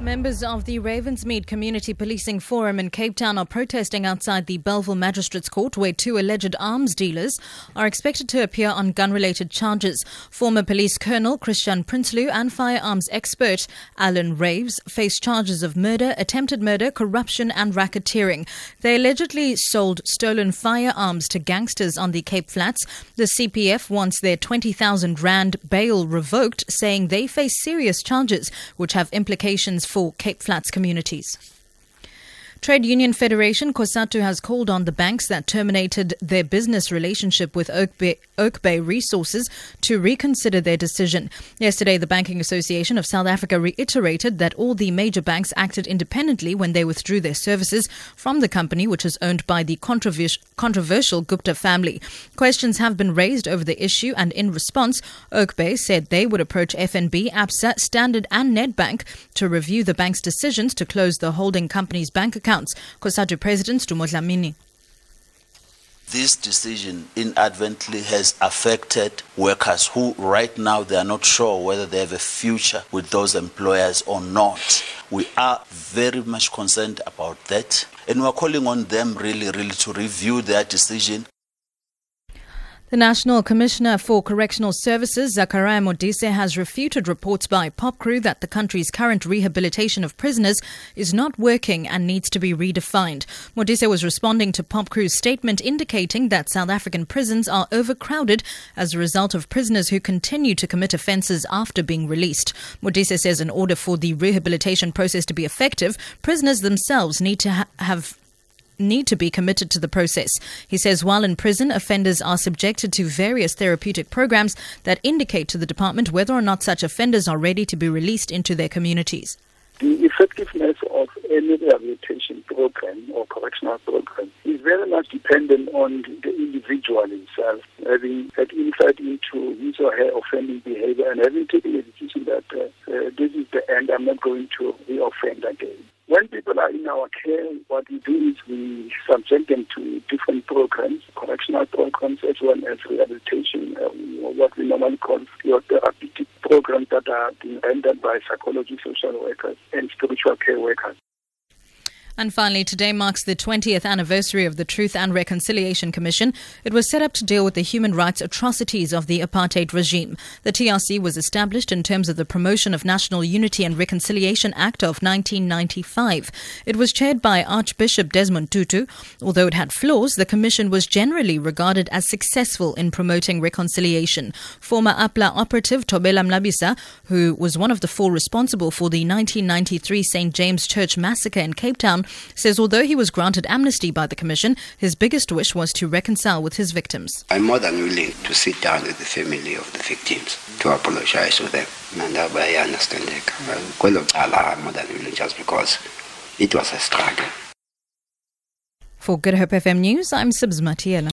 Members of the Ravensmead Community Policing Forum in Cape Town are protesting outside the Bellville Magistrates Court, where two alleged arms dealers are expected to appear on gun related charges. Former Police Colonel Christiaan Prinsloo and firearms expert Alan Raves face charges of murder, attempted murder, corruption, and racketeering. They allegedly sold stolen firearms to gangsters on the Cape Flats. The CPF wants their 20,000 Rand bail revoked, saying they face serious charges which have implications for Cape Flats communities. Trade Union Federation COSATU has called on the banks that terminated their business relationship with Oakbay, Oak Bay, Resources to reconsider their decision. Yesterday, the Banking Association of South Africa reiterated that all the major banks acted independently when they withdrew their services from the company, which is owned by the controversial Gupta family. Questions have been raised over the issue, and in response, Oakbay said they would approach FNB, ABSA, Standard, and Nedbank to review the bank's decisions to close the holding company's bank account accounts. COSATU President Dumodlamini. This decision inadvertently has affected workers who right now they are not sure whether they have a future with those employers or not. We are very much concerned about that and we are calling on them really, really to review their decision the National Commissioner for Correctional Services, Zachariah Modise, has refuted reports by POPCRU that the country's current rehabilitation of prisoners is not working and needs to be redefined. Modise was responding to POPCRU's statement indicating that South African prisons are overcrowded as a result of prisoners who continue to commit offences after being released. Modise says in order for the rehabilitation process to be effective, prisoners themselves need to ha- have need to be committed to the process. He says while in prison, offenders are subjected to various therapeutic programs that indicate to the department whether or not such offenders are ready to be released into their communities. The effectiveness of any rehabilitation program or correctional program is very much dependent on the individual himself having had insight into his or her offending behavior and having taken a decision that uh, uh, this is the end, I'm not going to re-offend again. When people are in our care, what we do is we subject them to different programs, correctional programs, as well as rehabilitation, uh, what we normally call therapeutic programs that are being rendered by psychology, social workers, and spiritual care workers. And finally, today marks the 20th anniversary of the Truth and Reconciliation Commission. It was set up to deal with the human rights atrocities of the apartheid regime. The TRC was established in terms of the Promotion of National Unity and Reconciliation Act of 1995. It was chaired by Archbishop Desmond Tutu. Although it had flaws, the commission was generally regarded as successful in promoting reconciliation. Former APLA operative Thobela Mlambisa, who was one of the four responsible for the 1993 St. James Church massacre in Cape Town, says although he was granted amnesty by the Commission, his biggest wish was to reconcile with his victims. I'm more than willing to sit down with the family of the victims to apologize to them. And I understand I'm more than willing just because it was a struggle. For Good Hope FM News, I'm Sibs Matiela.